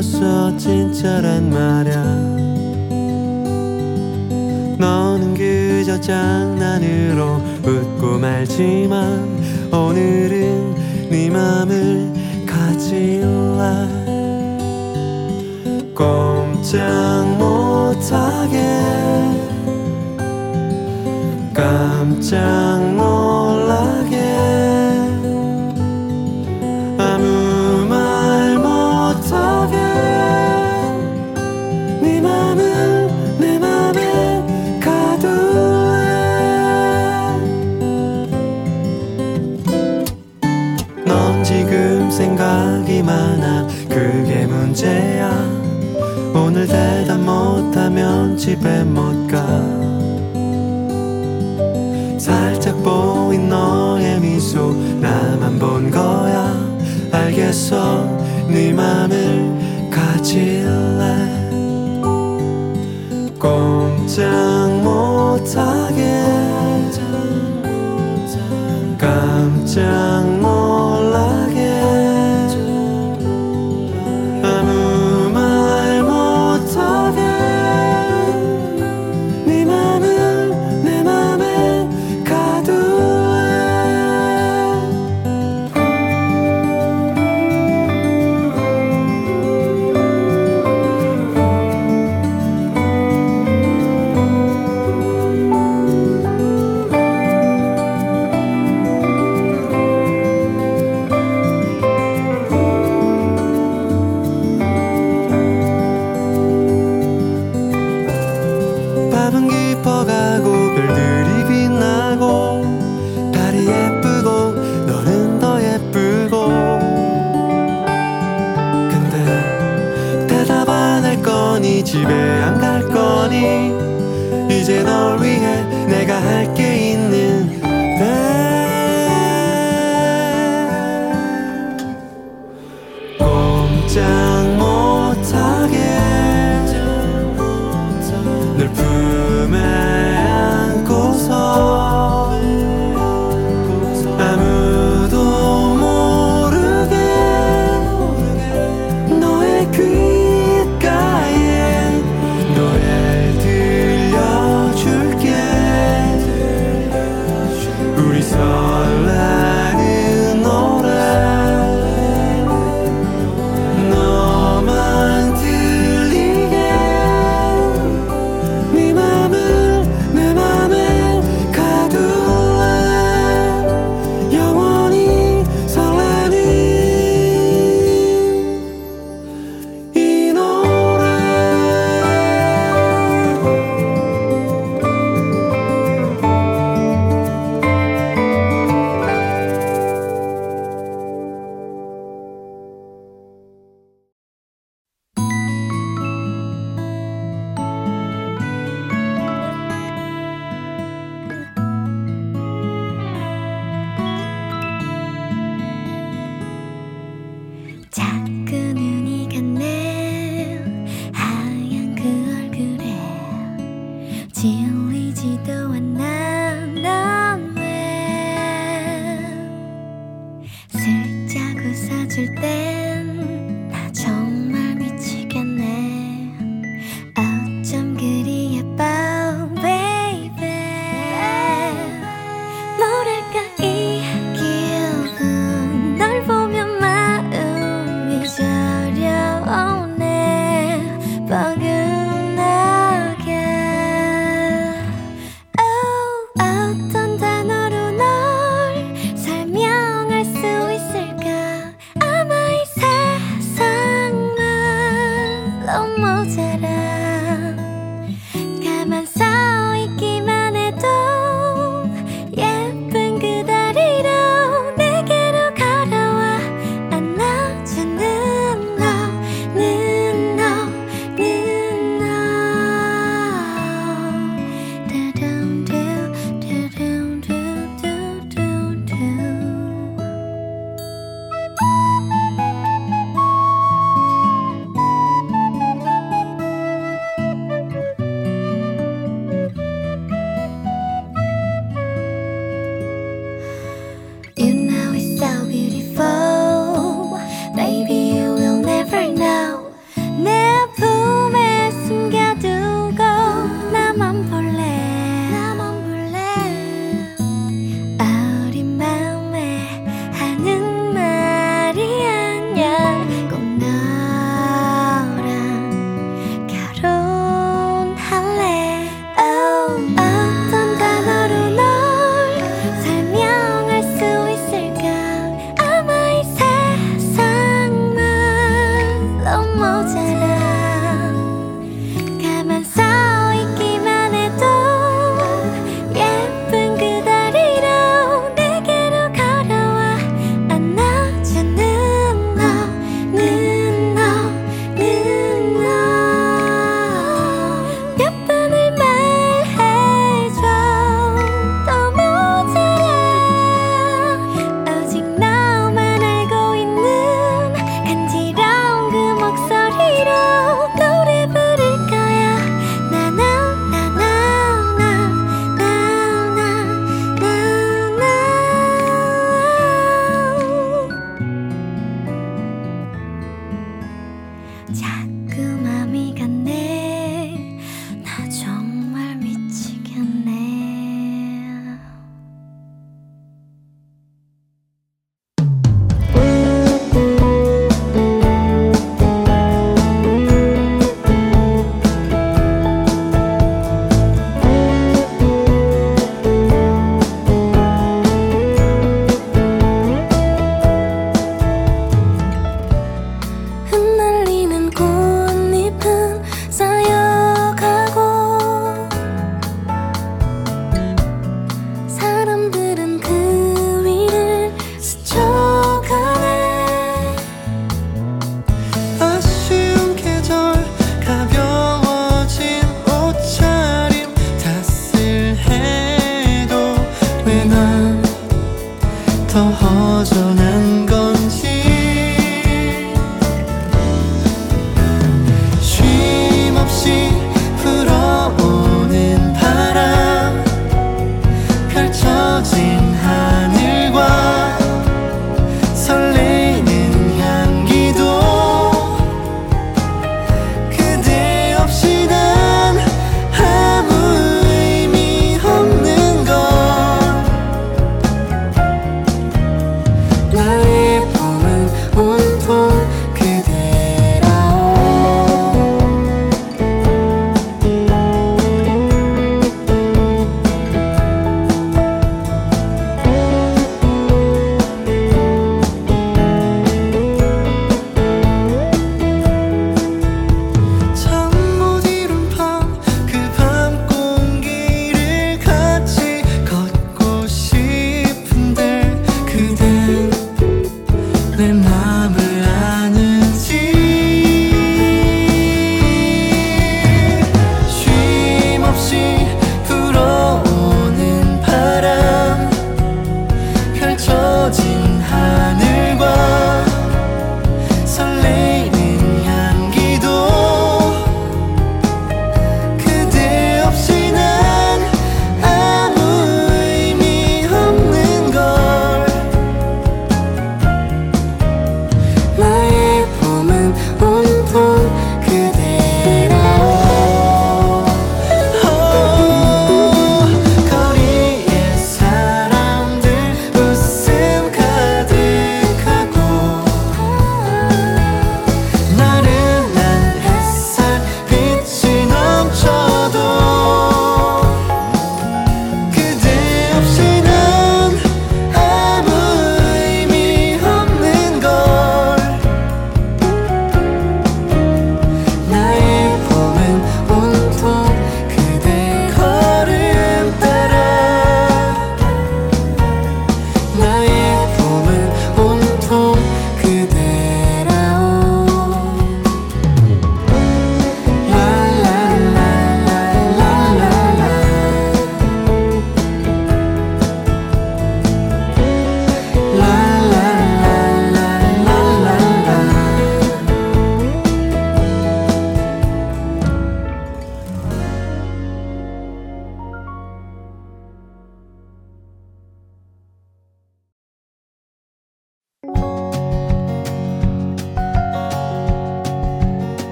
개졌어 진짜란 말야. 너는 그저 장난으로 웃고 말지만 오늘은 네 맘을 가질래 꼼짝 못하게. 깜짝 놀 알겠어 네 맘을 가질래? 꼼짝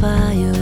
봄이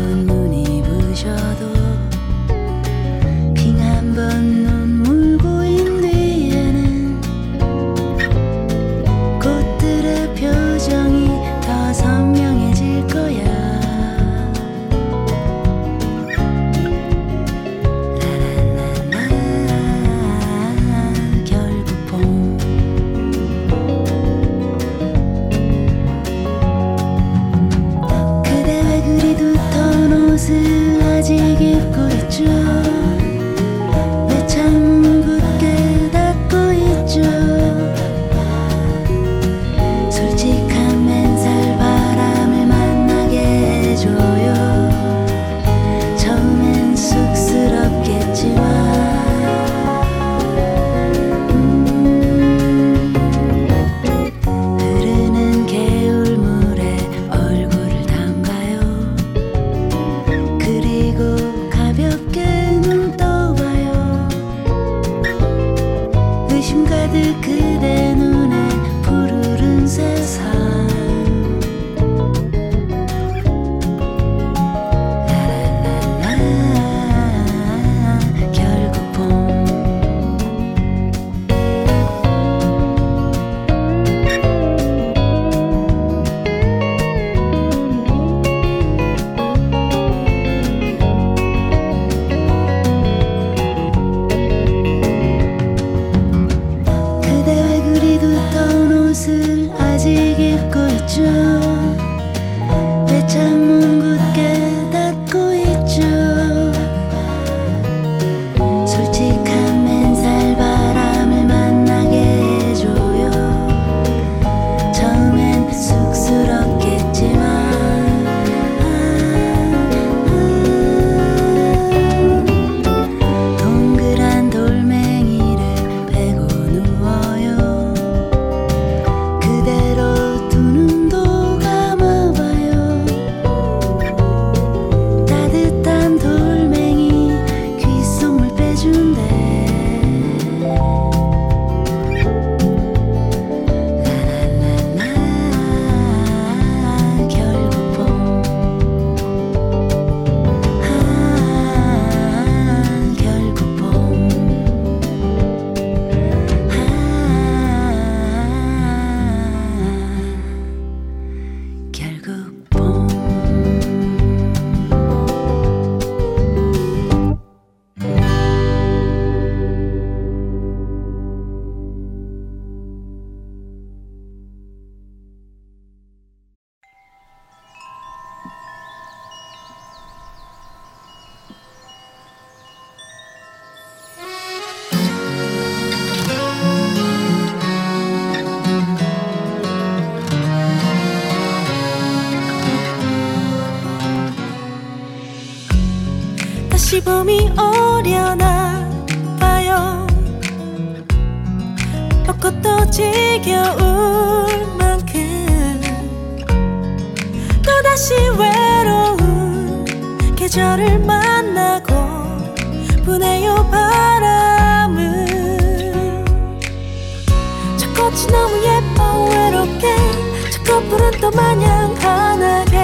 또 마냥 환하게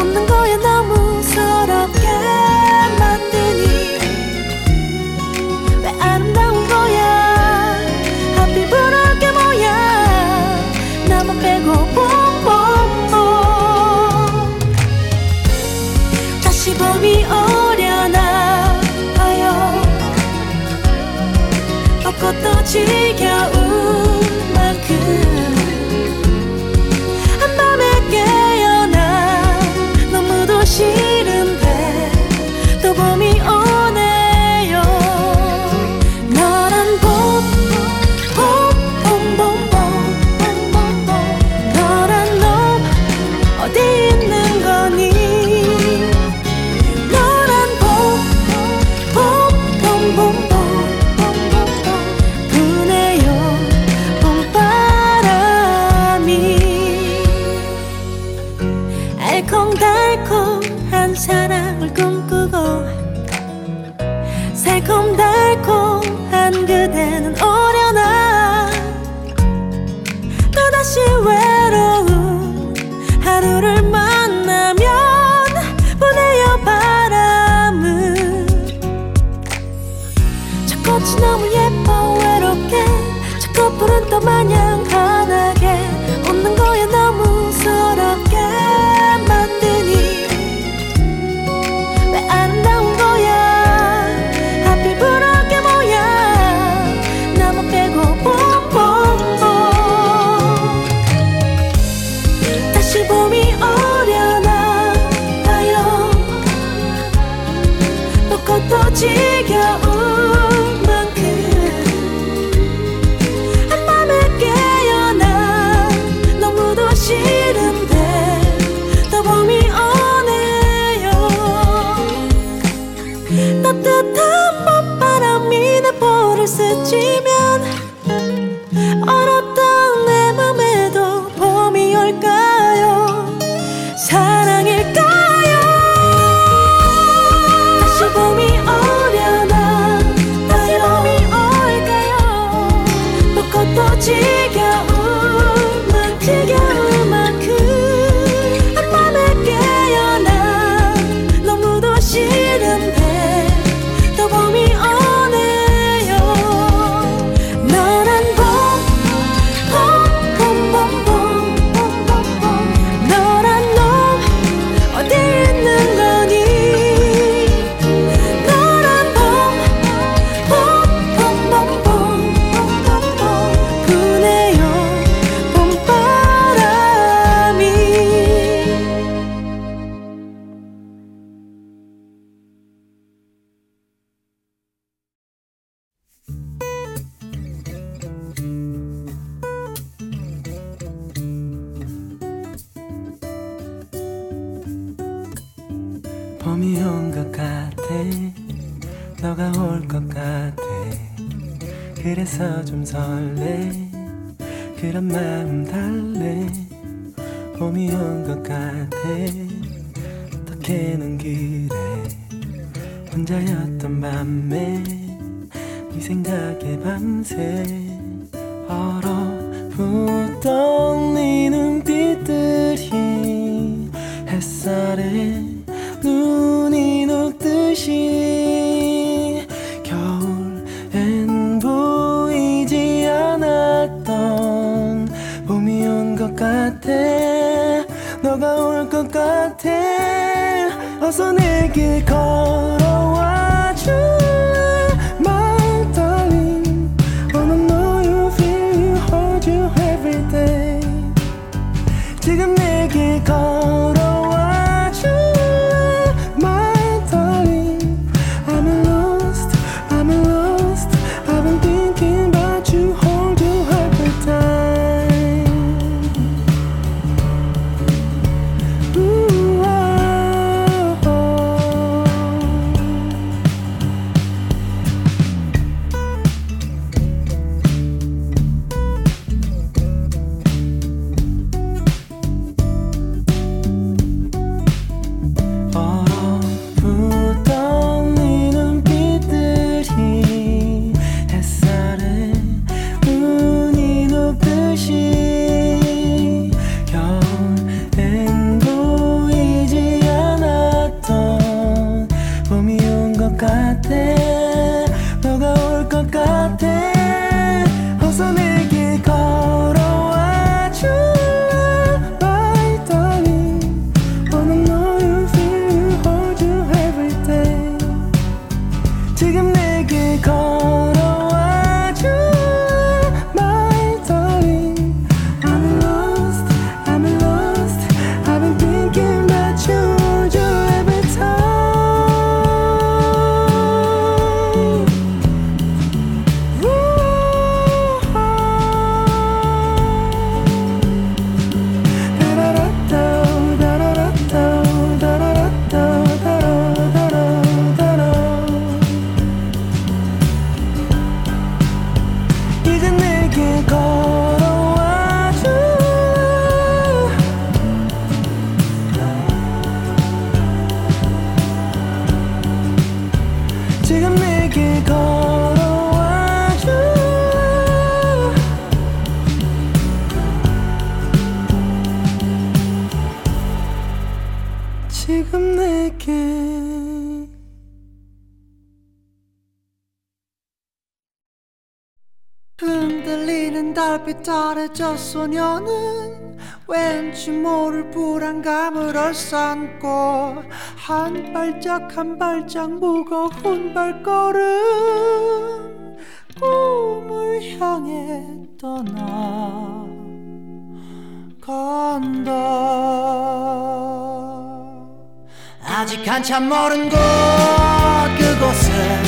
웃는 거야 너무 서럽게 만드니. 왜 아름다운 거야? 하필 부러울 게 뭐야? 나만 빼고 봄봄봄 다시 봄이 오려나 봐요. 벚꽃도 지겨운 봄이 온 것 같아. 너가 올 것 같아. 그래서 좀 설레. 그런 마음 달래. 봄이 온 것 같아. 어떻게 난 그래. 혼자였던 밤에 네 생각에 밤새 얼어 저 소녀는 왠지 모를 불안감을 얼싸안고 한 발짝 한 발짝 무거운 발걸음 꿈을 향해 떠나 간다. 아직 한참 멀은 곳 그곳에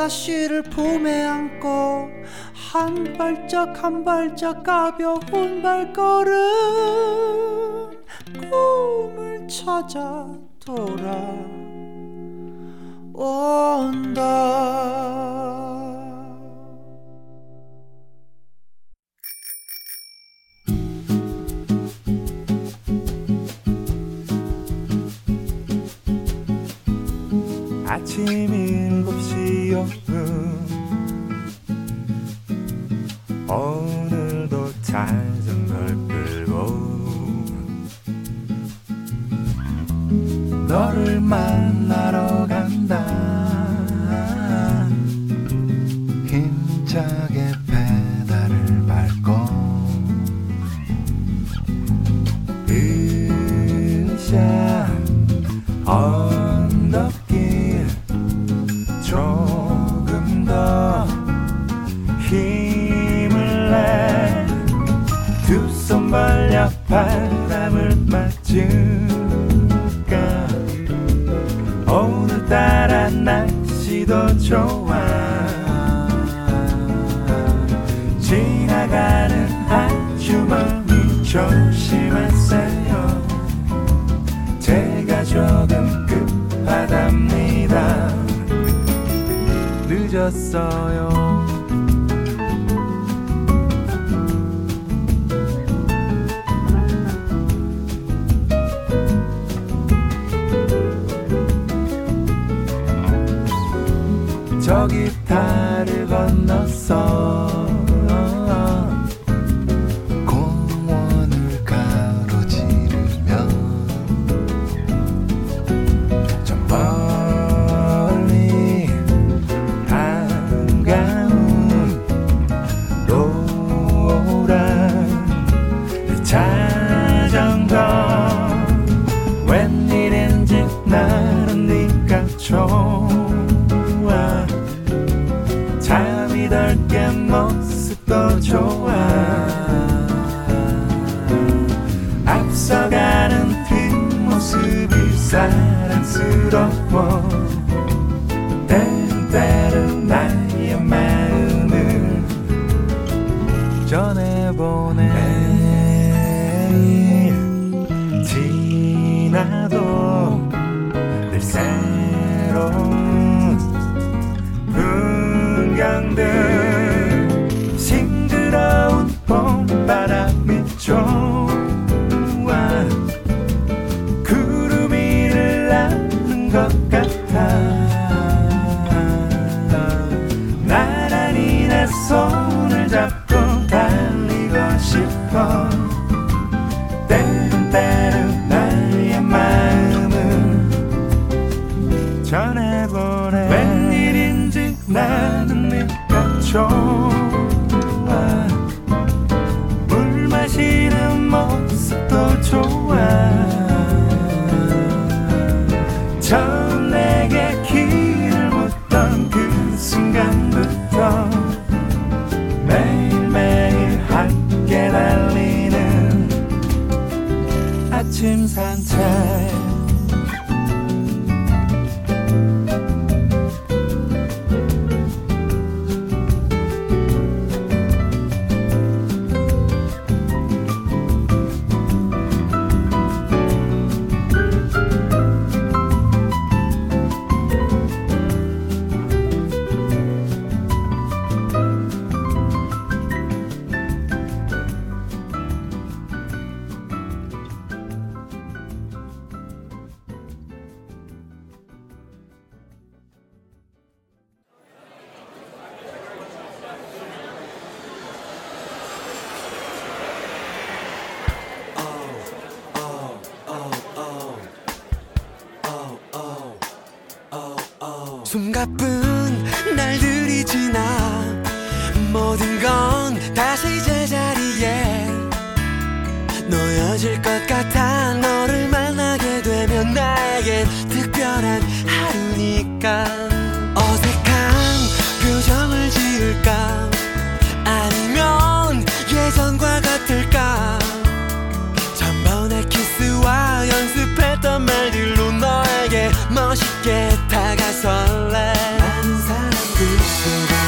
아가씨를 품에 안고 한 발짝 한 발짝 가벼운 발걸음 꿈을 찾아 돌아온다. 저녁 바람을 맞을까? 오늘따라 날씨도 좋아. 지나가는 아주머니 조심하세요. 제가 조금 급하답니다. 늦었어요. 저기 달을 건넜어 숨가쁜 날들이 지나 모든 건 다시 제자리에 놓여질 것 같아 너를 만나게 되면 나에겐 특별한 하루니까. 어색한 표정을 지을까? 아니면 예전과 같을까? 전번의 키스와 연습했던 말들로 너에게 멋있게 다가설래 많은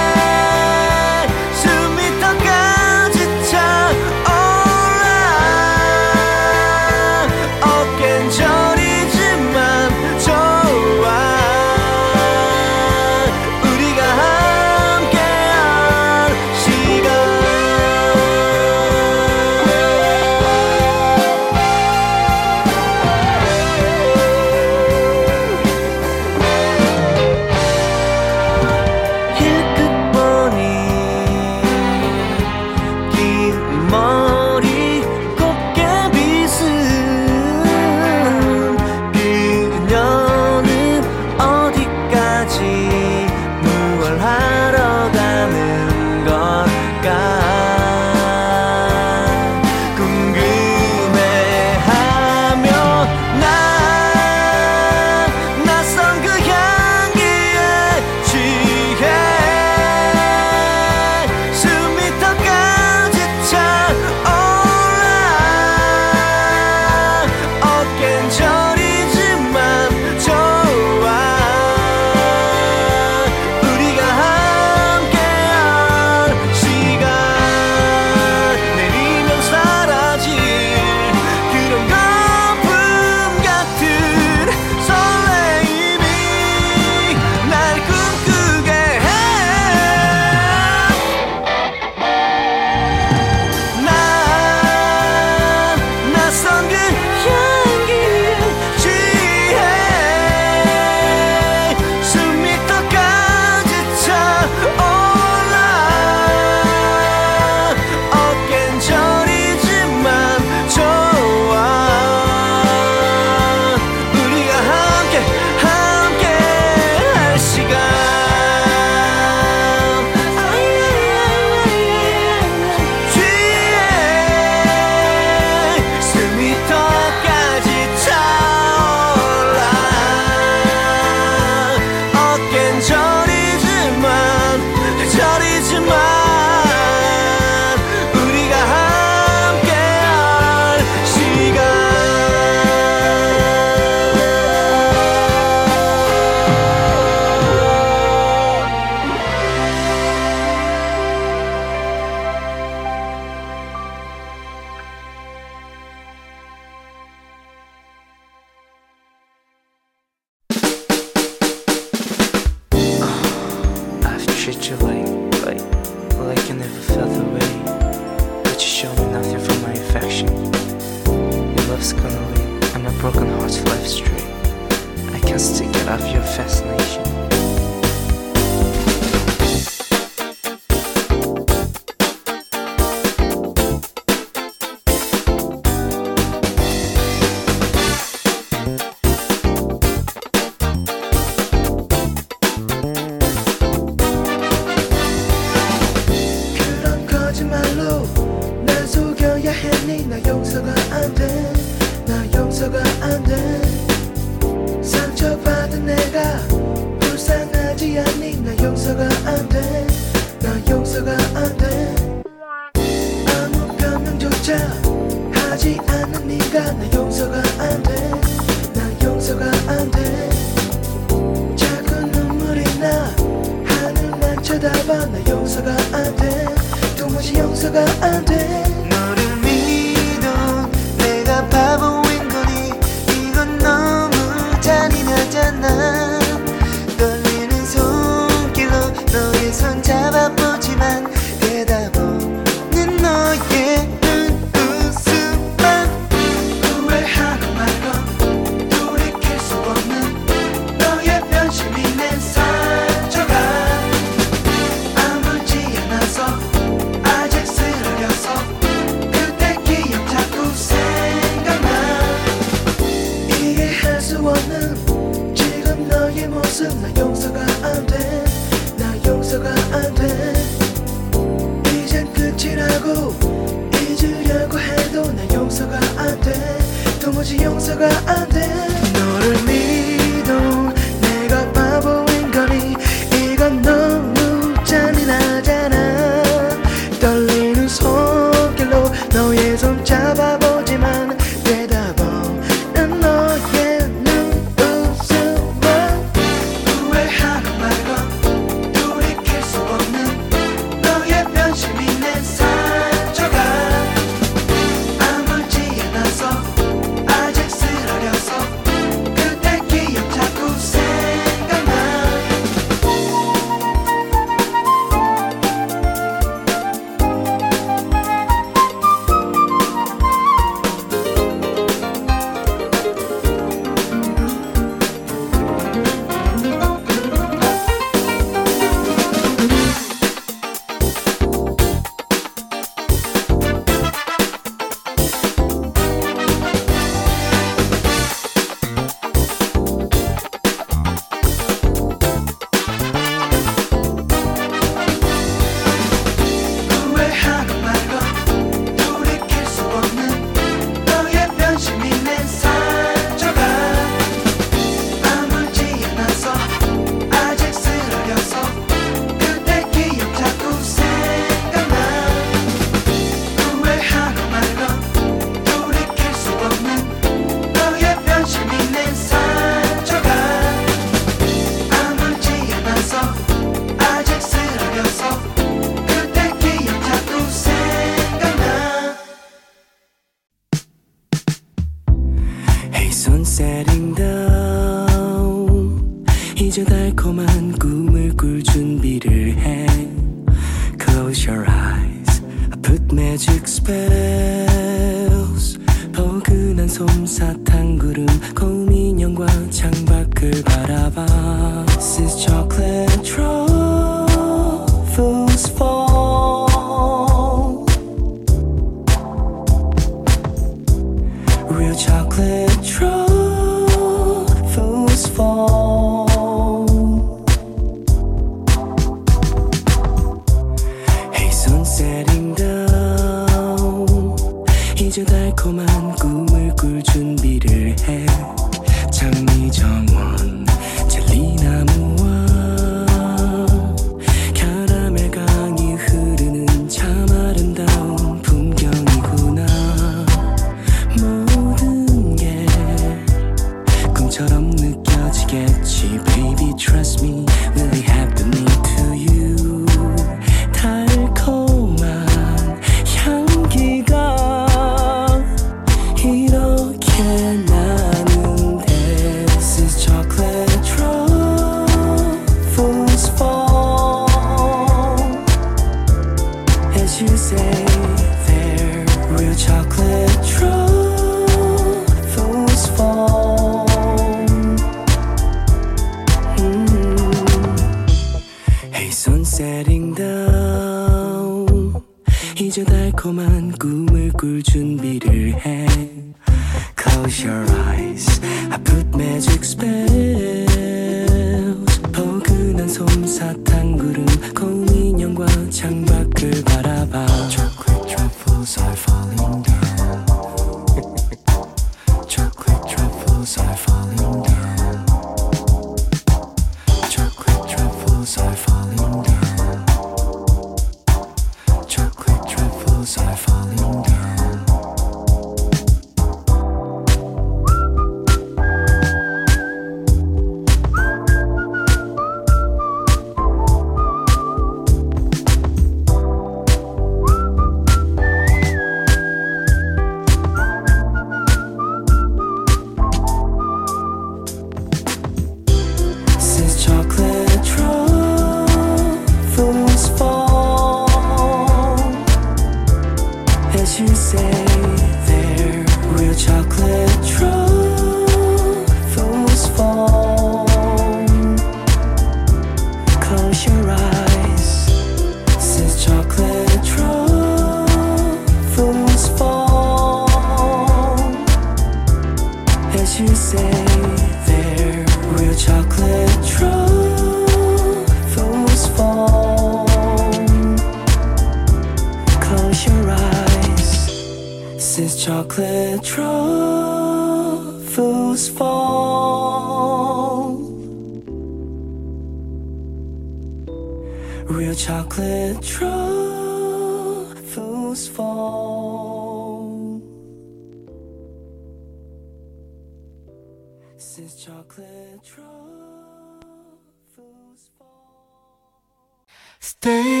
day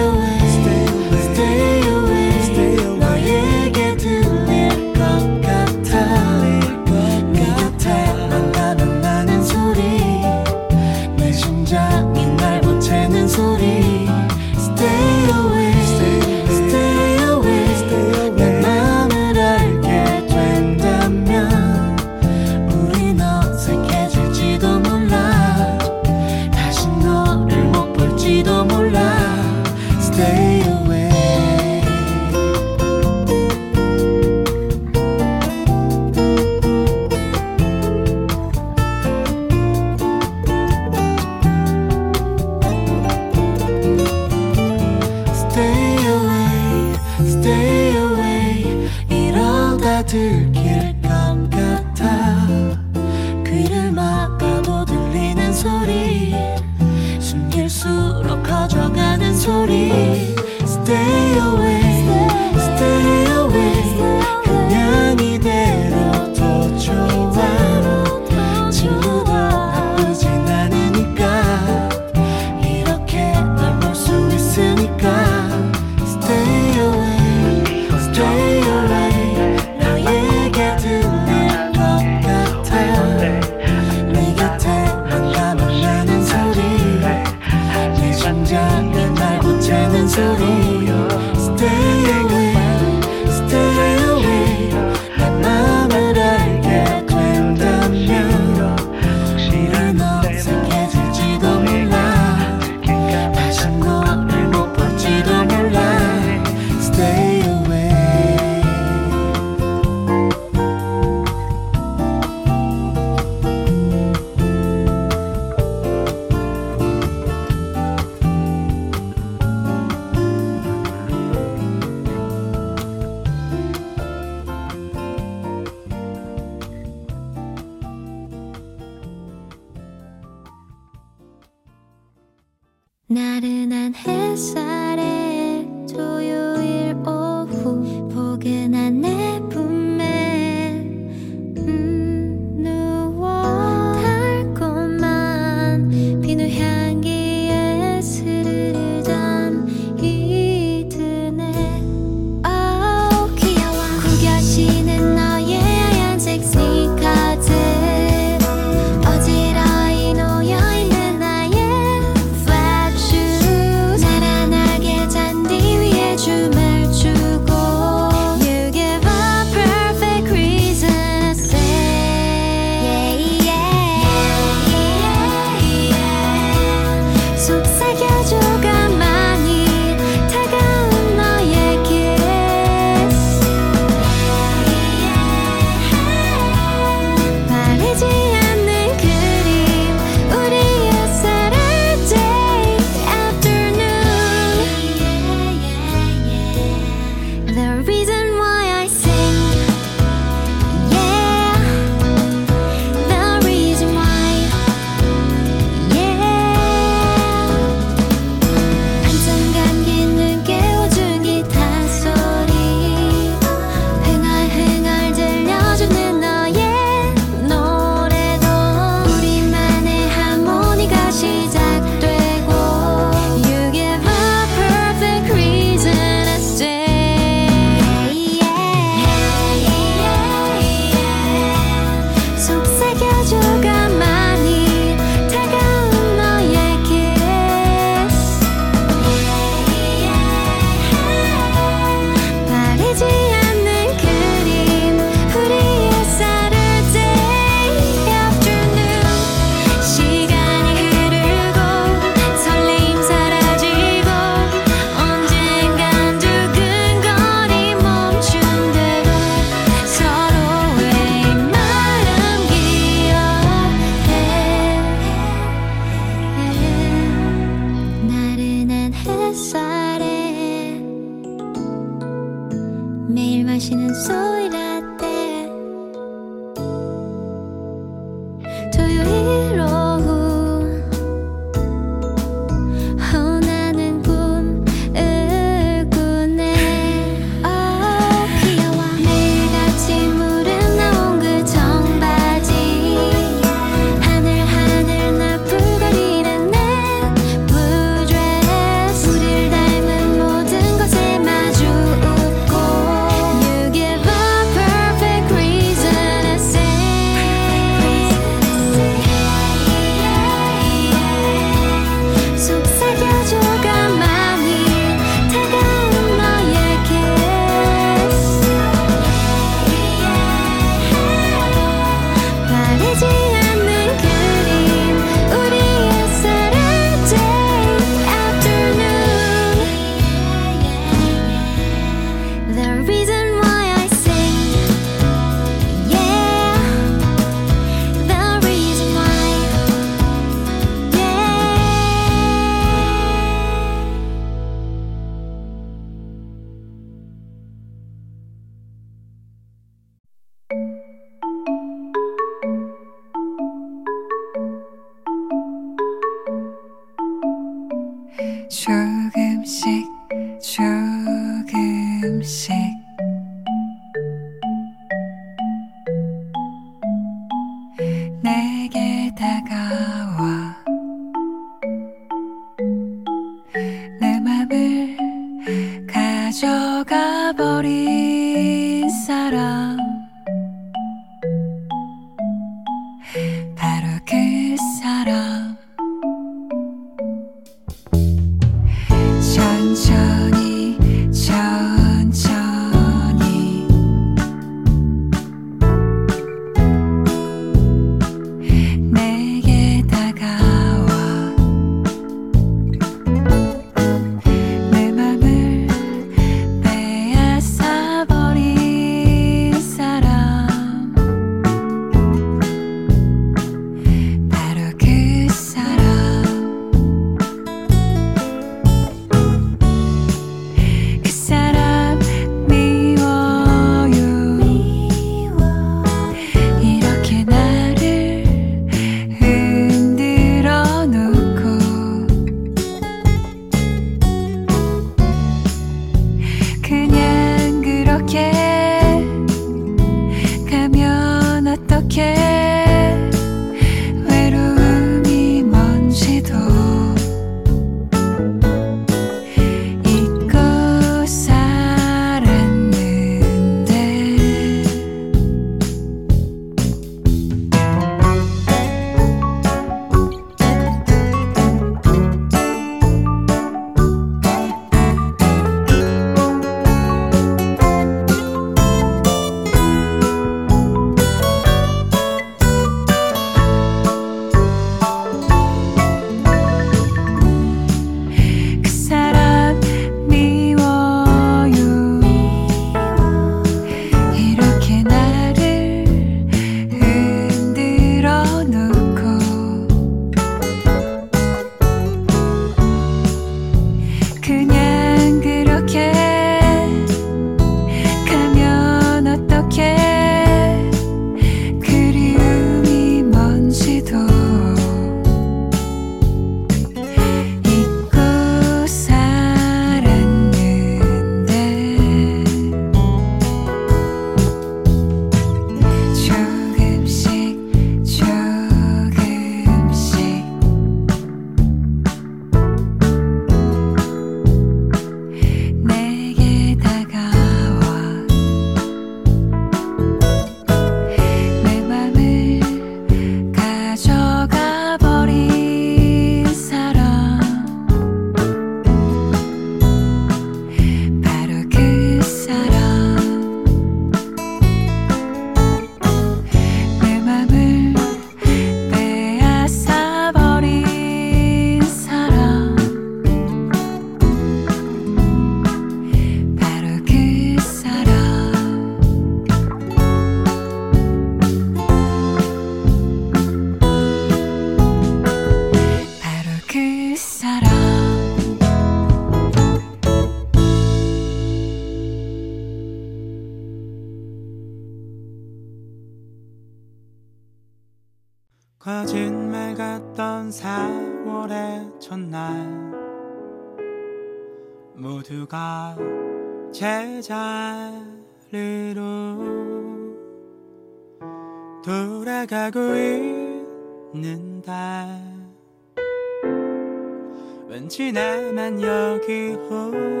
없지 나만 여기 혼자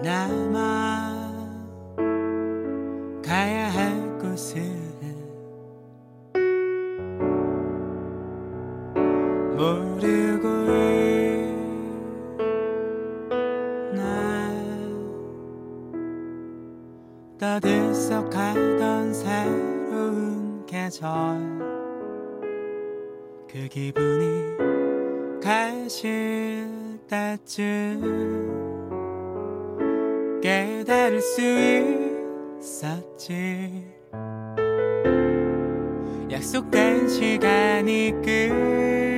남아 가야 할 곳은 모르고 나? 떠들썩하던 새로운 계절 그 기분이 사라질 때쯤 깨달을 수 있었지. 약속된 시간이 끝.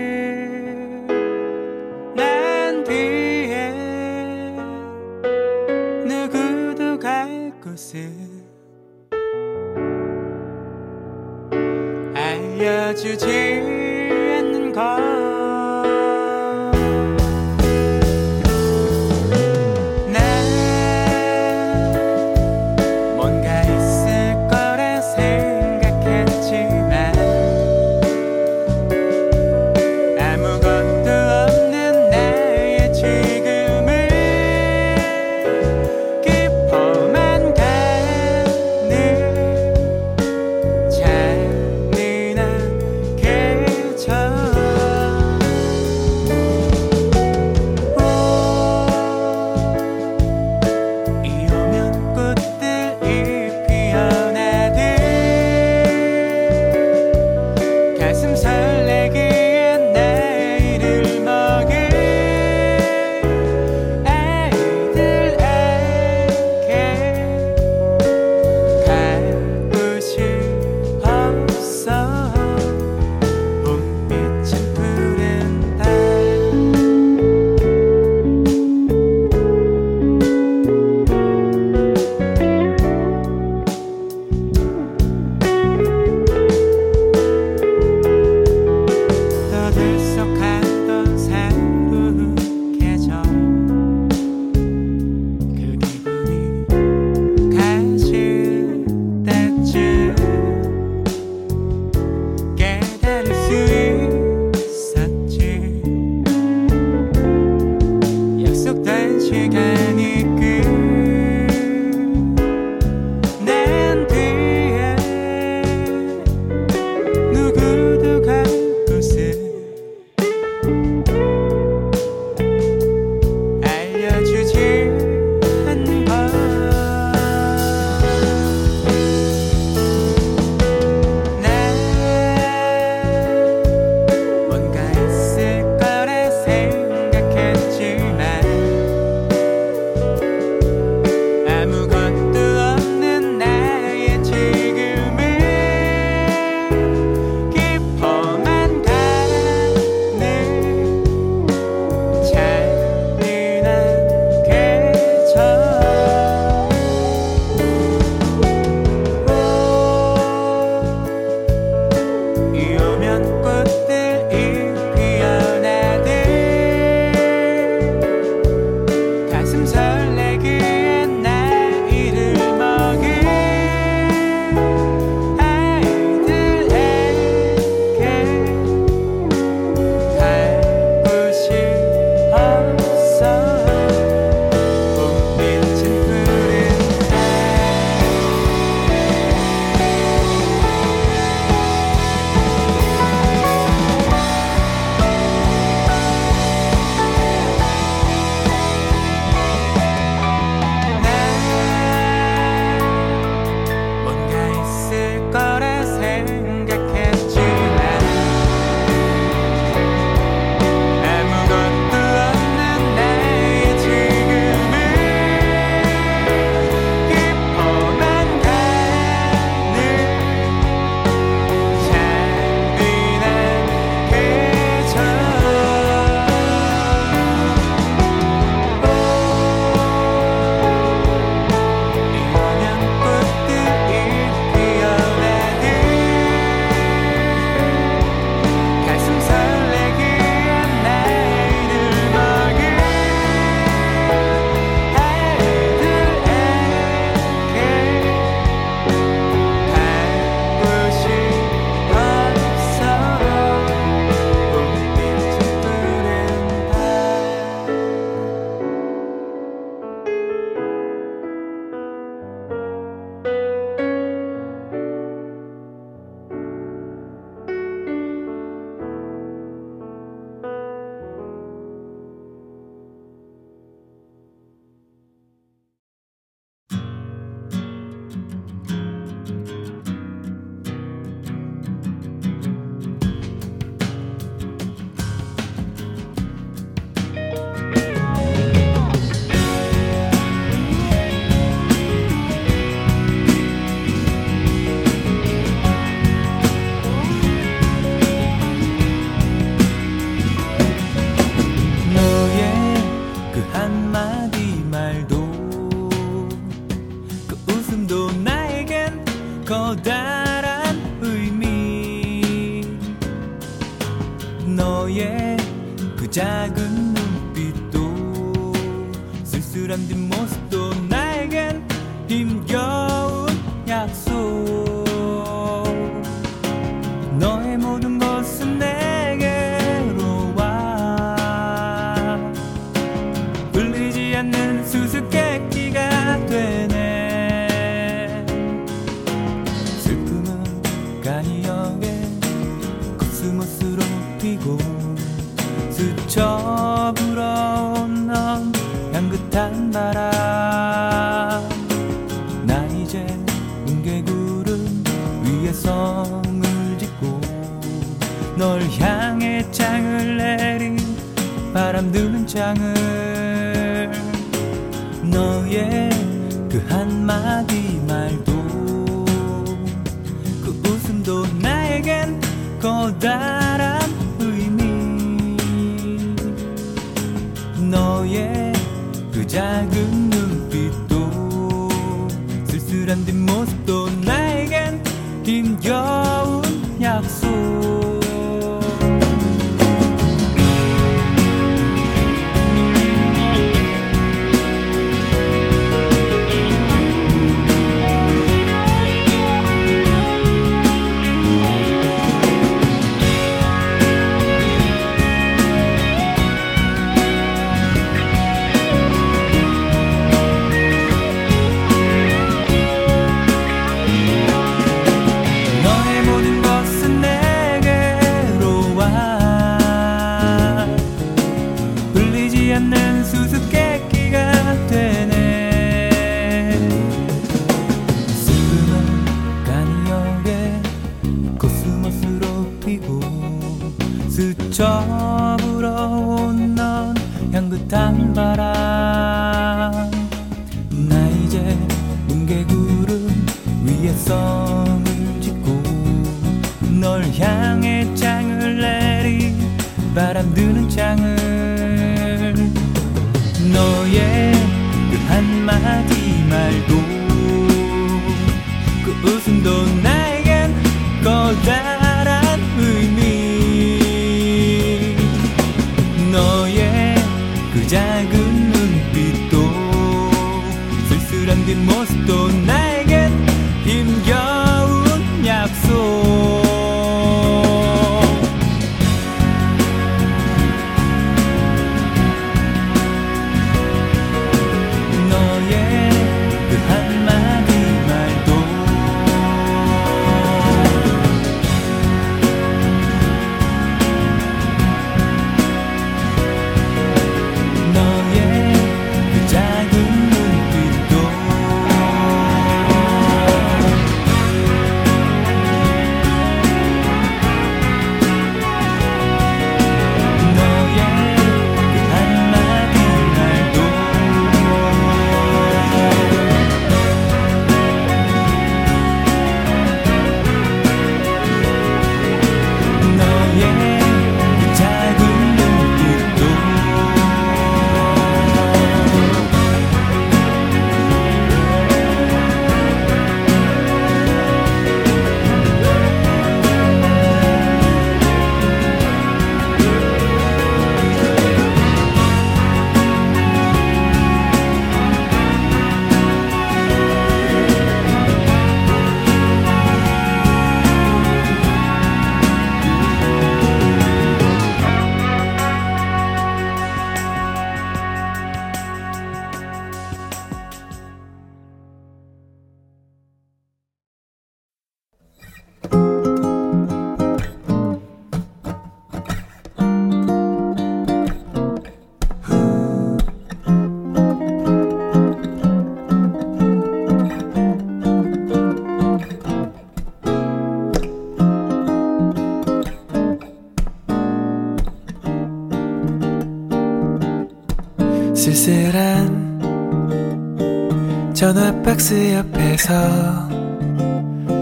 전화박스 옆에서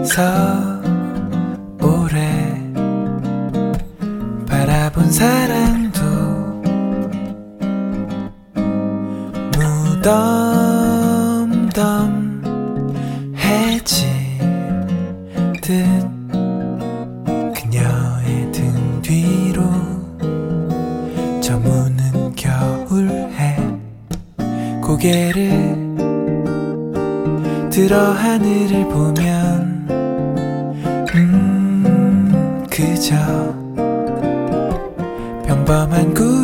서 오래 바라본 사람도 무덤덤해지듯 그녀의 등 뒤로 저무는 겨울해 고개를 들어 하늘을 보면 음 그저 평범한 구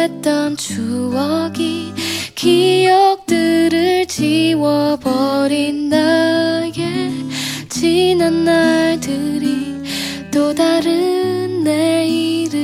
했던 추억이 기억들을 지워버린 나의 지난 날들이 또 다른 내일을